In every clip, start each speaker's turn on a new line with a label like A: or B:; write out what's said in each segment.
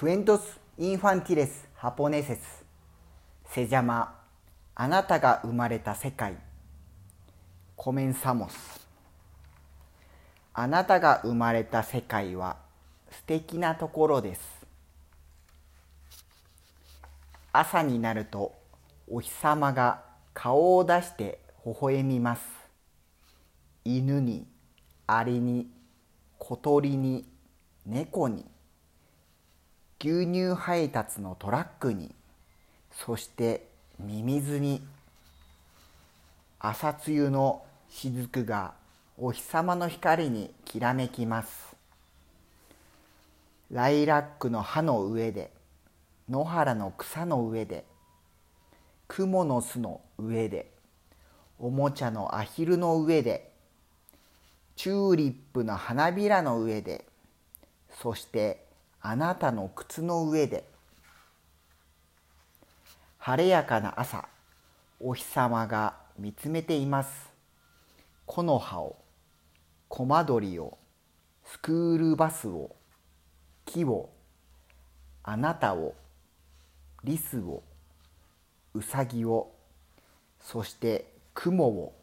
A: クエントス・インファンティレス・ハポネセス。セジャマあなたが生まれた世界。コメンサモス。あなたが生まれた世界は素敵なところです。朝になるとお日様が顔を出して微笑みます。犬にアリに小鳥に猫に。牛乳配達のトラックにそしてミミズに朝露の雫がお日様の光にきらめきます。ライラックの葉の上で野原の草の上で雲の巣の上でおもちゃのアヒルの上でチューリップの花びらの上でそしてあなたの靴の上で。晴れやかな朝お日様が見つめています。木の葉をコマドリをスクールバスを木をあなたをリスをうさぎをそして雲を。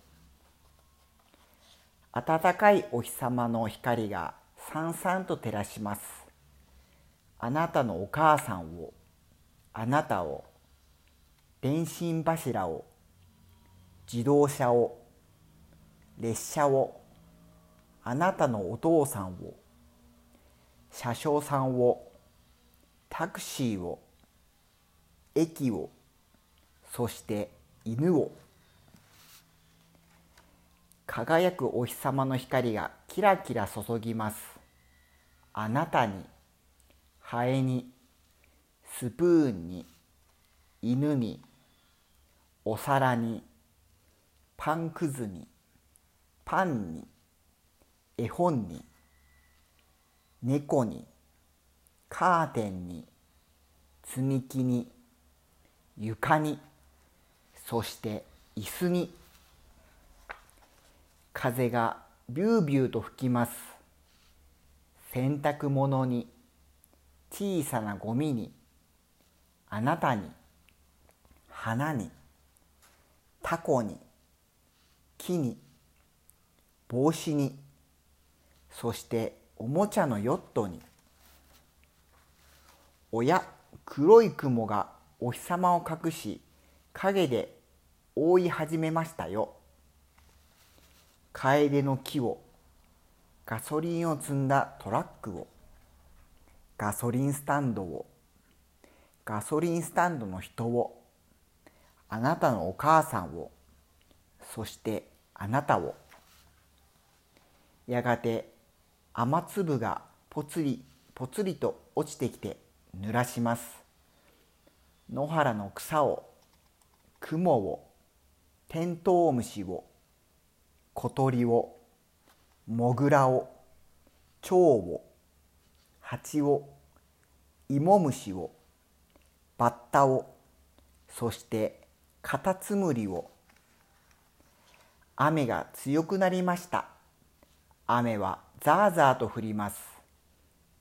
A: 暖かいお日様の光がさんさんと照らします。あなたのお母さんをあなたを電信柱を自動車を列車をあなたのお父さんを車掌さんをタクシーを駅をそして犬を。輝くお日様の光がキラキラ注ぎます。あなたに。ハエにスプーンに犬にお皿にパンくずにパンに絵本に猫にカーテンに積み木に床にそして椅子に。風がビュービューと吹きます。洗濯物に。小さなゴミにあなたに花にタコに木に帽子にそしておもちゃのヨットにおや黒い雲がお日様を隠し影で覆い始めましたよ。カエデの木をガソリンを積んだトラックをガソリンスタンドをガソリンスタンドの人をあなたのお母さんをそしてあなたをやがて雨粒がぽつりぽつりと落ちてきて濡らします。野原の草を雲をテントウムシを小鳥をモグラを蝶を蜂を芋虫をバッタをそしてカタツムリを雨が強くなりました。雨はザーザーと降ります。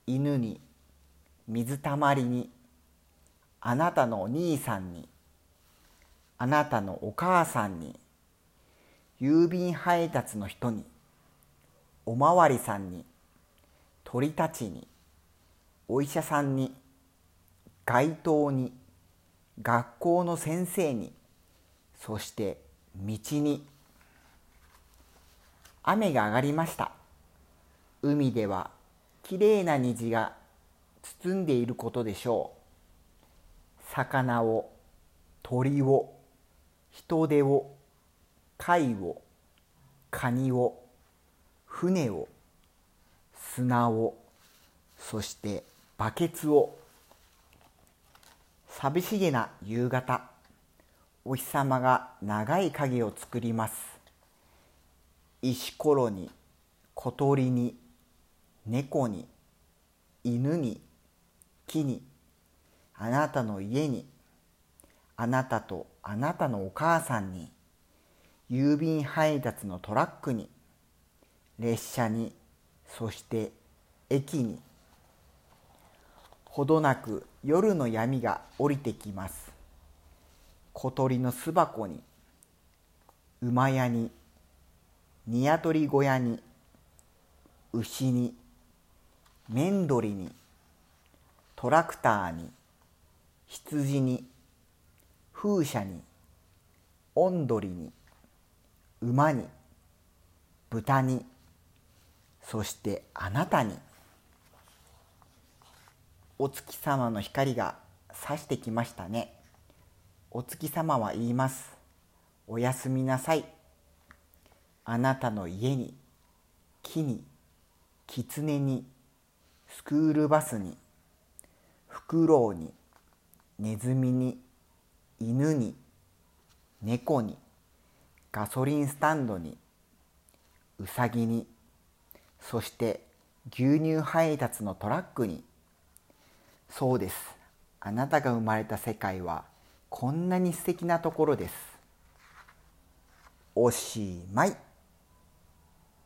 A: 犬に水たまりにあなたのお兄さんにあなたのお母さんに郵便配達の人におまわりさんに鳥たちにお医者さんに街頭に学校の先生にそして道に雨が上がりました。海ではきれいな虹が包んでいることでしょう。魚を鳥を人手を貝をカニを船を砂をそしてバケツを。寂しげな夕方。お日様が長い影を作ります。石ころに小鳥に猫に犬に木にあなたの家にあなたとあなたのお母さんに郵便配達のトラックに列車にそして駅にほどなく夜の闇が降りてきます。小鳥の巣箱に馬屋に鶏小屋に牛に面鳥にトラクターに羊に風車にオンドリに馬に豚にそしてあなたに。お月様の光が差してきましたね。お月様は言います。おやすみなさい。あなたの家に木に狐にスクールバスにフクロウにネズミに犬に猫にガソリンスタンドにうさぎにそして牛乳配達のトラックにそうです。あなたが生まれた世界はこんなに素敵なところです。おしまい。